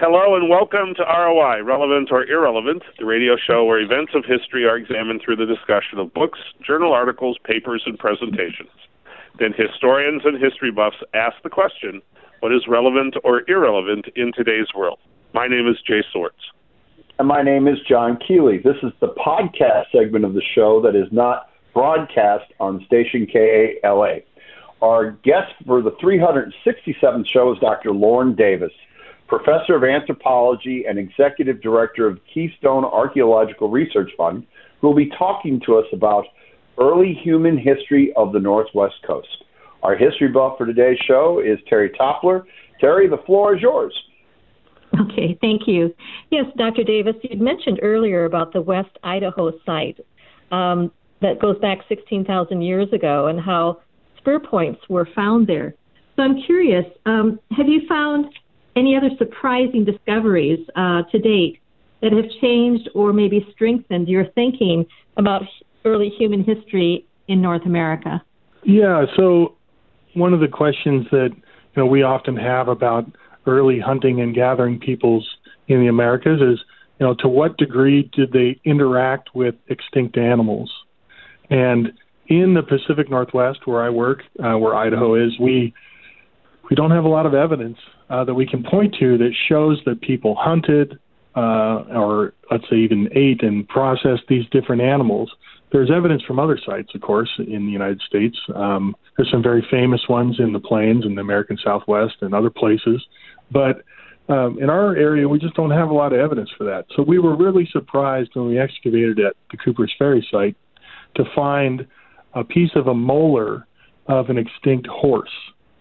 Hello and welcome to ROI, Relevant or Irrelevant, the radio show where events of history are examined through the discussion of books, journal articles, papers, and presentations. Then historians and history buffs ask the question what is relevant or irrelevant in today's world? My name is Jay Swords. And my name is John Keeley. This is the podcast segment of the show that is not broadcast on station KALA. Our guest for the 367th show is Dr. Loren Davis professor of anthropology and executive director of Keystone Archaeological Research Fund, who will be talking to us about early human history of the Northwest Coast. Our history buff for today's show is Terry Toppler. Terry, the floor is yours. Okay, thank you. Yes, Dr. Davis, you mentioned earlier about the West Idaho site um, that goes back 16,000 years ago and how spur points were found there. So I'm curious, um, have you found any other surprising discoveries uh, to date that have changed or maybe strengthened your thinking about early human history in North America? Yeah, so one of the questions that you know we often have about early hunting and gathering peoples in the Americas is, you know, to what degree did they interact with extinct animals? And in the Pacific Northwest, where I work, uh, where Idaho is, we we don't have a lot of evidence uh, that we can point to that shows that people hunted uh, or let's say even ate and processed these different animals. There's evidence from other sites, of course, in the United States. Um, there's some very famous ones in the plains in the American Southwest and other places, but um, in our area, we just don't have a lot of evidence for that. So we were really surprised when we excavated at the Cooper's Ferry site to find a piece of a molar of an extinct horse.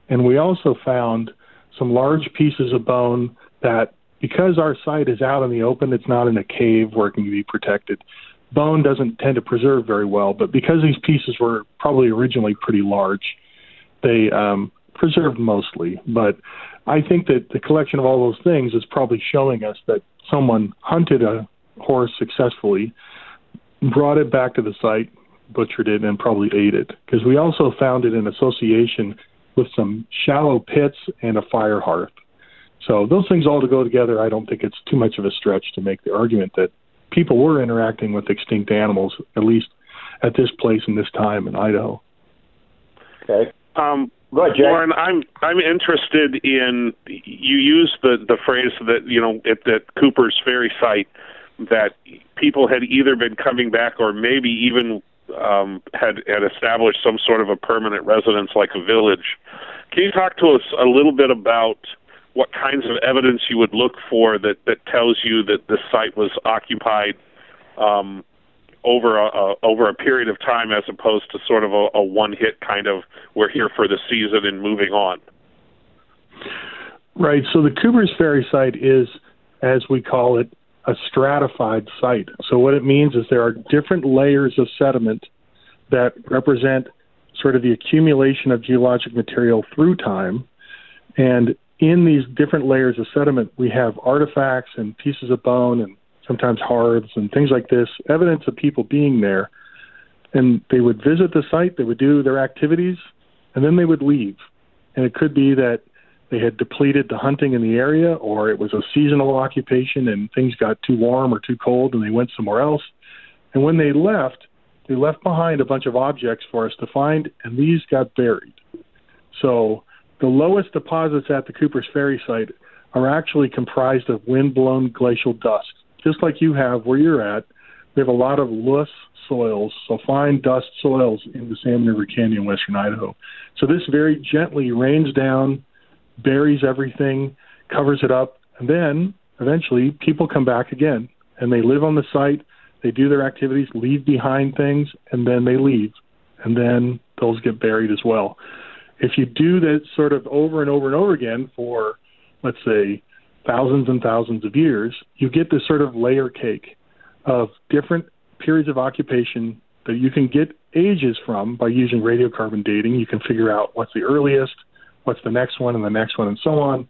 And we also found some large pieces of bone that, because our site is out in the open, it's not in a cave where it can be protected. Bone doesn't tend to preserve very well, but because these pieces were probably originally pretty large, they um, preserved mostly. But I think that the collection of all those things is probably showing us that someone hunted a horse successfully, brought it back to the site, butchered it, and probably ate it. Because we also found it in association with some shallow pits and a fire hearth. So those things all to go together, I don't think it's too much of a stretch to make the argument that people were interacting with extinct animals, at least at this place and this time in Idaho. Okay. Um, Go ahead, Jay. Loren, I'm I'm interested in you use the the phrase that you know at the Cooper's Ferry site that people had either been coming back or maybe even um, had had established some sort of a permanent residence like a village. Can you talk to us a little bit about what kinds of evidence you would look for that that tells you that the site was occupied um, over a, a over a period of time as opposed to sort of a, a one hit kind of we're here for the season and moving on. Right. So the Cooper's Ferry site is, as we call it, a stratified site. So what it means is there are different layers of sediment that represent sort of the accumulation of geologic material through time. And in these different layers of sediment, we have artifacts and pieces of bone and sometimes hearths and things like this, evidence of people being there. And they would visit the site, they would do their activities, and then they would leave. And it could be that they had depleted the hunting in the area, or it was a seasonal occupation and things got too warm or too cold and they went somewhere else. And when they left, they left behind a bunch of objects for us to find, and these got buried. So the lowest deposits at the Cooper's Ferry site are actually comprised of wind-blown glacial dust, just like you have where you're at. We have a lot of loess soils, so fine dust soils in the Salmon River Canyon, western Idaho. So this very gently rains down buries everything, covers it up, and then eventually people come back again and they live on the site, they do their activities, leave behind things, and then they leave. And then those get buried as well. If you do that sort of over and over and over again for, let's say, thousands and thousands of years, you get this sort of layer cake of different periods of occupation that you can get ages from by using radiocarbon dating. You can figure out what's the earliest, what's the next one and the next one and so on.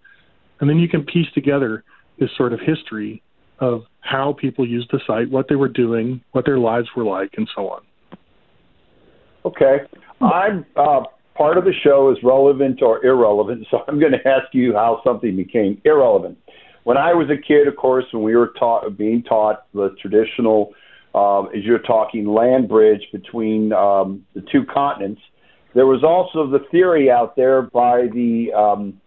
And then you can piece together this sort of history of how people used the site, what they were doing, what their lives were like, and so on. Okay. I'm uh, part of the show is relevant or irrelevant, so I'm going to ask you how something became irrelevant. when I was a kid, of course, when we were taught being taught the traditional, um, as you're talking, land bridge between um, the two continents, there was also the theory out there by the um,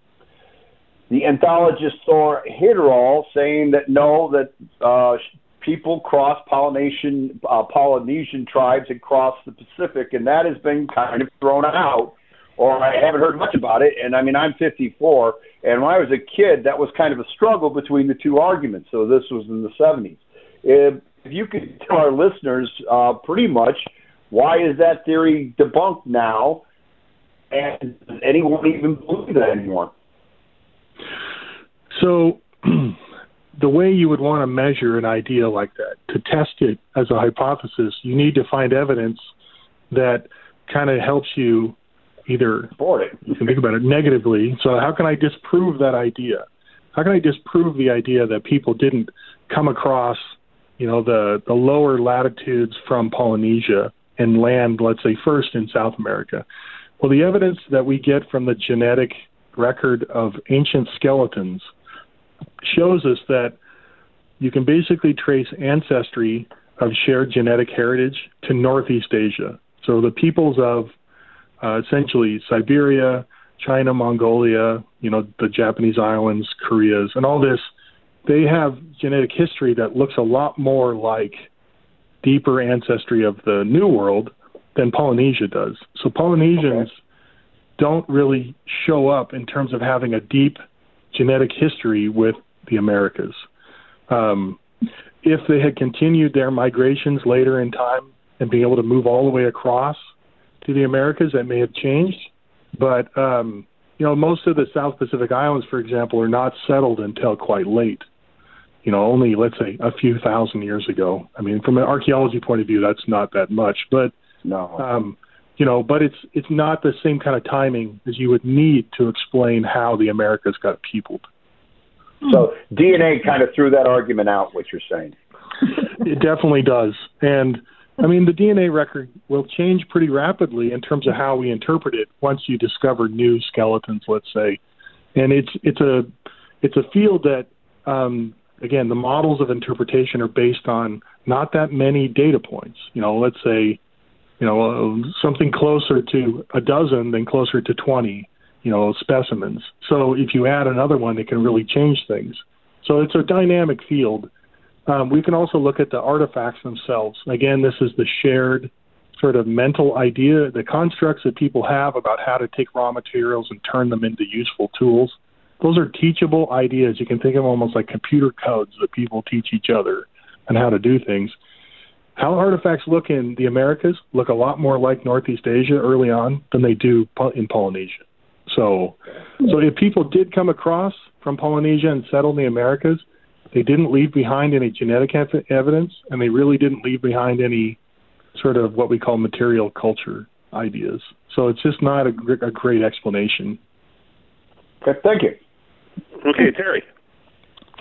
the anthologist Thor Heyerdahl saying that no, that uh, people cross Polynesian uh, Polynesian tribes had crossed the Pacific, and that has been kind of thrown out, or I haven't heard much about it. And I mean, I'm 54, and when I was a kid, that was kind of a struggle between the two arguments. So this was in the 70s. If, if you could tell our listeners, uh, pretty much, why is that theory debunked now? And does anyone even believe that anymore? So the way you would want to measure an idea like that, to test it as a hypothesis, you need to find evidence that kind of helps you either support it. you can think about it negatively. So how can I disprove that idea? How can I disprove the idea that people didn't come across, you know, the the lower latitudes from Polynesia and land, let's say, first in South America? Well, the evidence that we get from the genetic record of ancient skeletons shows us that you can basically trace ancestry of shared genetic heritage to Northeast Asia. So the peoples of uh, essentially Siberia, China, Mongolia, you know, the Japanese islands, Koreas, and all this, they have genetic history that looks a lot more like deeper ancestry of the New World than Polynesia does. So Polynesians okay. don't really show up in terms of having a deep genetic history with the Americas. Um, if they had continued their migrations later in time and being able to move all the way across to the Americas, that may have changed. But um, you know, most of the South Pacific Islands, for example, are not settled until quite late. You know, only let's say a few thousand years ago. I mean, from an archaeology point of view, that's not that much. But no. Um, you know, but it's it's not the same kind of timing as you would need to explain how the Americas got peopled. So DNA kind of threw that argument out. What you're saying? it definitely does, and I mean the DNA record will change pretty rapidly in terms of how we interpret it once you discover new skeletons, let's say, and it's it's a it's a field that um, again the models of interpretation are based on not that many data points. You know, let's say you know something closer to a dozen than closer to twenty you know, specimens. So if you add another one, it can really change things. So it's a dynamic field. Um, we can also look at the artifacts themselves. Again, this is the shared sort of mental idea, the constructs that people have about how to take raw materials and turn them into useful tools. Those are teachable ideas. You can think of them almost like computer codes that people teach each other and how to do things. How artifacts look in the Americas look a lot more like Northeast Asia early on than they do in Polynesia. So, so if people did come across from Polynesia and settle in the Americas, they didn't leave behind any genetic ev- evidence, and they really didn't leave behind any sort of what we call material culture ideas. So it's just not a, a great explanation. Okay, thank you. Okay, Terry.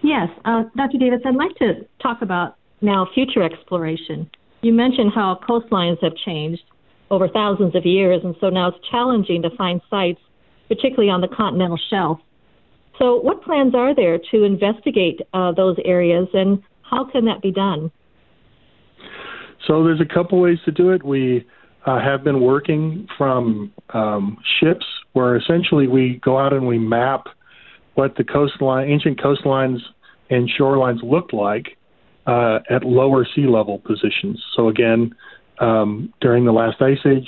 Yes, uh, Dr. Davis, I'd like to talk about now future exploration. You mentioned how coastlines have changed over thousands of years, and so now it's challenging to find sites particularly on the continental shelf. So, what plans are there to investigate uh, those areas, and how can that be done? So, there's a couple ways to do it. We uh, have been working from um, ships, where essentially we go out and we map what the coastline, ancient coastlines and shorelines looked like uh, at lower sea level positions. So, again, um, during the last ice age,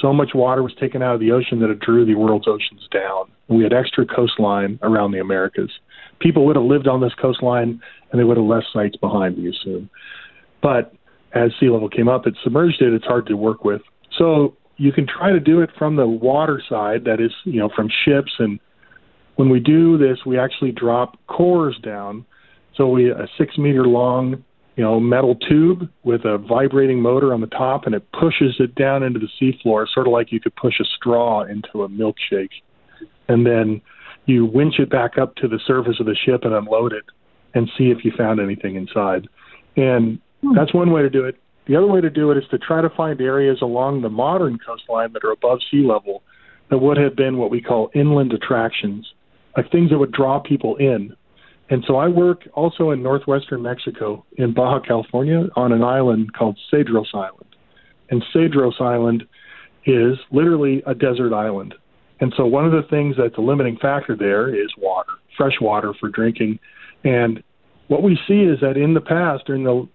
so much water was taken out of the ocean that it drew the world's oceans down. We had extra coastline around the Americas. People would have lived on this coastline and they would have left sites behind, we assume. But as sea level came up, it submerged it. It's hard to work with. So you can try to do it from the water side, that is, you know, from ships. And when we do this, we actually drop cores down. So we a six meter long you know, metal tube with a vibrating motor on the top, and it pushes it down into the seafloor, sort of like you could push a straw into a milkshake. And then you winch it back up to the surface of the ship and unload it and see if you found anything inside. And hmm. that's one way to do it. The other way to do it is to try to find areas along the modern coastline that are above sea level that would have been what we call inland attractions, like things that would draw people in And so I work also in northwestern Mexico, in Baja California, on an island called Cedros Island. And Cedros Island is literally a desert island. And so one of the things that's a limiting factor there is water, fresh water for drinking. And what we see is that in the past, during the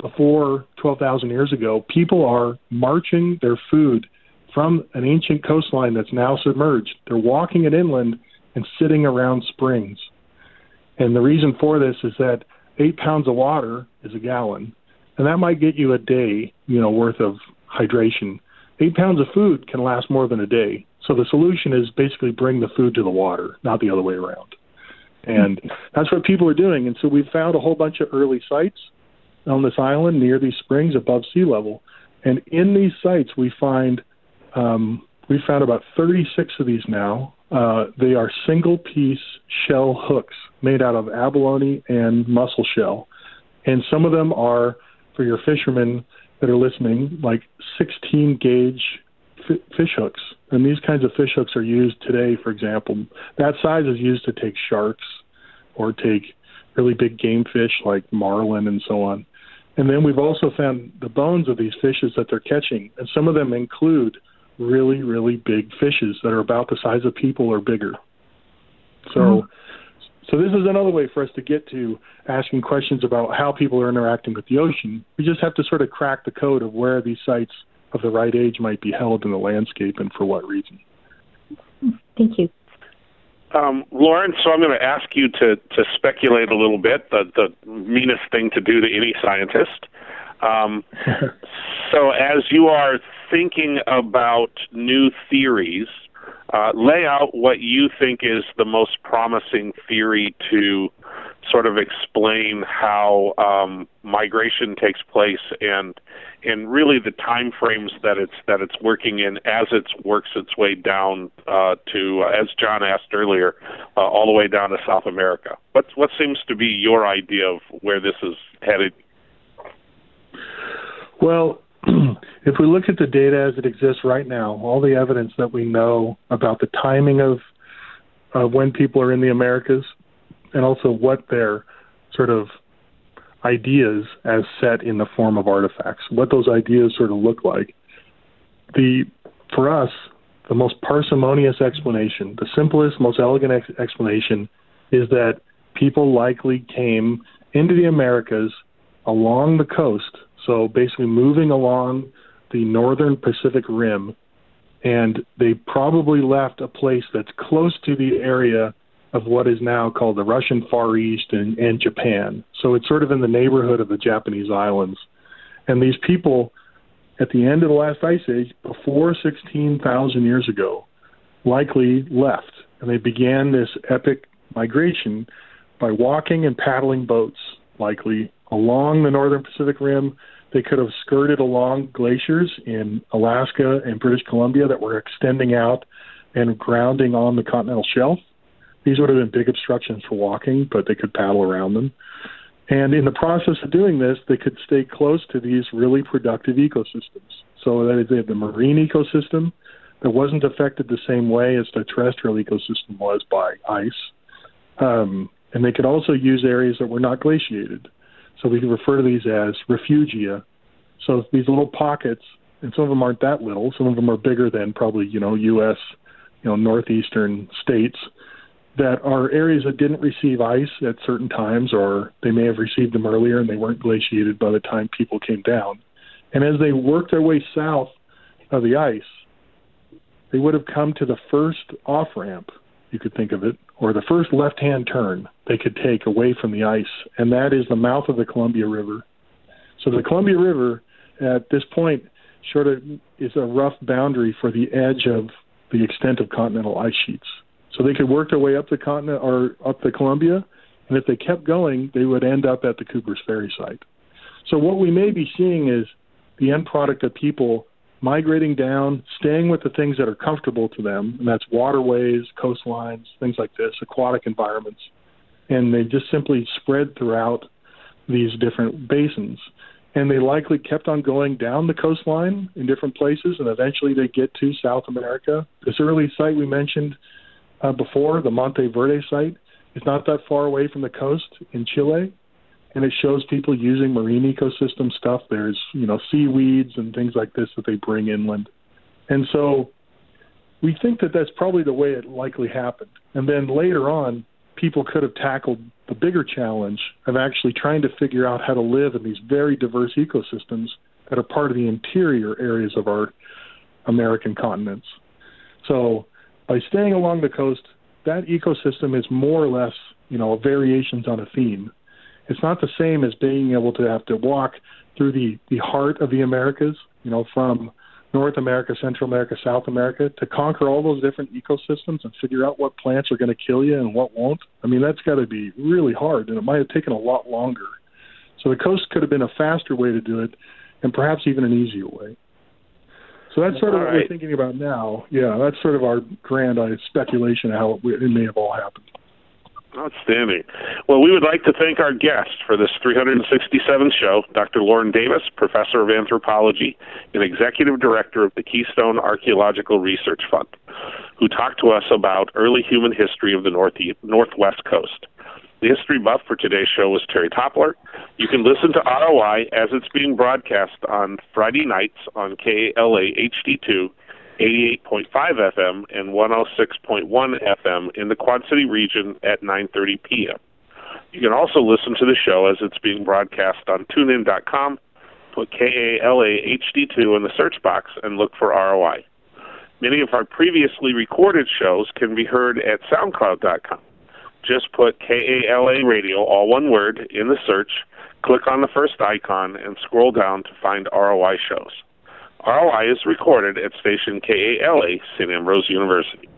before 12,000 years ago, people are marching their food from an ancient coastline that's now submerged. They're walking it inland and sitting around springs. And the reason for this is that eight pounds of water is a gallon, and that might get you a day, you know, worth of hydration. Eight pounds of food can last more than a day. So the solution is basically bring the food to the water, not the other way around. And that's what people are doing. And so we've found a whole bunch of early sites on this island near these springs above sea level. And in these sites, we find um, we found about 36 of these now. Uh, they are single piece shell hooks made out of abalone and mussel shell. And some of them are, for your fishermen that are listening, like 16 gauge f- fish hooks. And these kinds of fish hooks are used today, for example. That size is used to take sharks or take really big game fish like marlin and so on. And then we've also found the bones of these fishes that they're catching, and some of them include really, really big fishes that are about the size of people or bigger. So, mm-hmm. so this is another way for us to get to asking questions about how people are interacting with the ocean. We just have to sort of crack the code of where these sites of the right age might be held in the landscape and for what reason. Thank you. Um, Loren, so I'm going to ask you to, to speculate a little bit, the, the meanest thing to do to any scientist. Um, so, as you are thinking about new theories, uh, lay out what you think is the most promising theory to sort of explain how um, migration takes place and and really the time frames that it's that it's working in as it works its way down uh, to uh, as John asked earlier uh, all the way down to South America. What what seems to be your idea of where this is headed? Well, if we look at the data as it exists right now, all the evidence that we know about the timing of when people are in the Americas, and also what their sort of ideas as set in the form of artifacts, what those ideas sort of look like. The for us, the most parsimonious explanation, the simplest, most elegant ex- explanation, is that people likely came into the Americas along the coast, so basically moving along the northern Pacific Rim, and they probably left a place that's close to the area of what is now called the Russian Far East and, and Japan. So it's sort of in the neighborhood of the Japanese islands. And these people, at the end of the last ice age, before 16,000 years ago, likely left. And they began this epic migration by walking and paddling boats, likely along the northern Pacific Rim. They could have skirted along glaciers in Alaska and British Columbia that were extending out and grounding on the continental shelf. These would have been big obstructions for walking, but they could paddle around them. And in the process of doing this, they could stay close to these really productive ecosystems. So that is, they have the marine ecosystem that wasn't affected the same way as the terrestrial ecosystem was by ice. Um, and they could also use areas that were not glaciated. So we can refer to these as refugia. So these little pockets, and some of them aren't that little. Some of them are bigger than probably you know U.S. you know northeastern states that are areas that didn't receive ice at certain times, or they may have received them earlier and they weren't glaciated by the time people came down. And as they worked their way south of the ice, they would have come to the first off ramp, you could think of it, or the first left hand turn they could take away from the ice, and that is the mouth of the Columbia River. So the Columbia River at this point sort of is a rough boundary for the edge of the extent of continental ice sheets. So they could work their way up the continent or up the Columbia, and if they kept going, they would end up at the Cooper's Ferry site. So what we may be seeing is the end product of people migrating down, staying with the things that are comfortable to them, and that's waterways, coastlines, things like this, aquatic environments, and they just simply spread throughout these different basins. And they likely kept on going down the coastline in different places, and eventually they get to South America. This early site we mentioned uh, before, the Monte Verde site, is not that far away from the coast in Chile, and it shows people using marine ecosystem stuff. There's you know seaweeds and things like this that they bring inland, and so we think that that's probably the way it likely happened. And then later on, people could have tackled the bigger challenge of actually trying to figure out how to live in these very diverse ecosystems that are part of the interior areas of our American continents. So by staying along the coast, that ecosystem is more or less, you know, variations on a theme. It's not the same as being able to have to walk through the, the heart of the Americas, you know, from North America, Central America, South America, to conquer all those different ecosystems and figure out what plants are going to kill you and what won't. I mean, that's got to be really hard, and it might have taken a lot longer. So the coast could have been a faster way to do it, and perhaps even an easier way. So that's sort of all what right. we're thinking about now. Yeah, that's sort of our grand uh, speculation of how it, it may have all happened. Outstanding. Well, we would like to thank our guest for this 367th show, Dr. Loren Davis, Professor of Anthropology and Executive Director of the Keystone Archaeological Research Fund, who talked to us about early human history of the North- Northwest Coast. The history buff for today's show was Terry Toppler. You can listen to ROI as it's being broadcast on Friday nights on KALA HD2, 88.5 FM and 106.1 FM in the Quad City region at 9:30 p.m. You can also listen to the show as it's being broadcast on TuneIn.com. Put KALA HD2 in the search box and look for ROI. Many of our previously recorded shows can be heard at SoundCloud.com just put KALA Radio, all one word, in the search, click on the first icon, and scroll down to find ROI shows. ROI is recorded at station KALA, St. Ambrose University.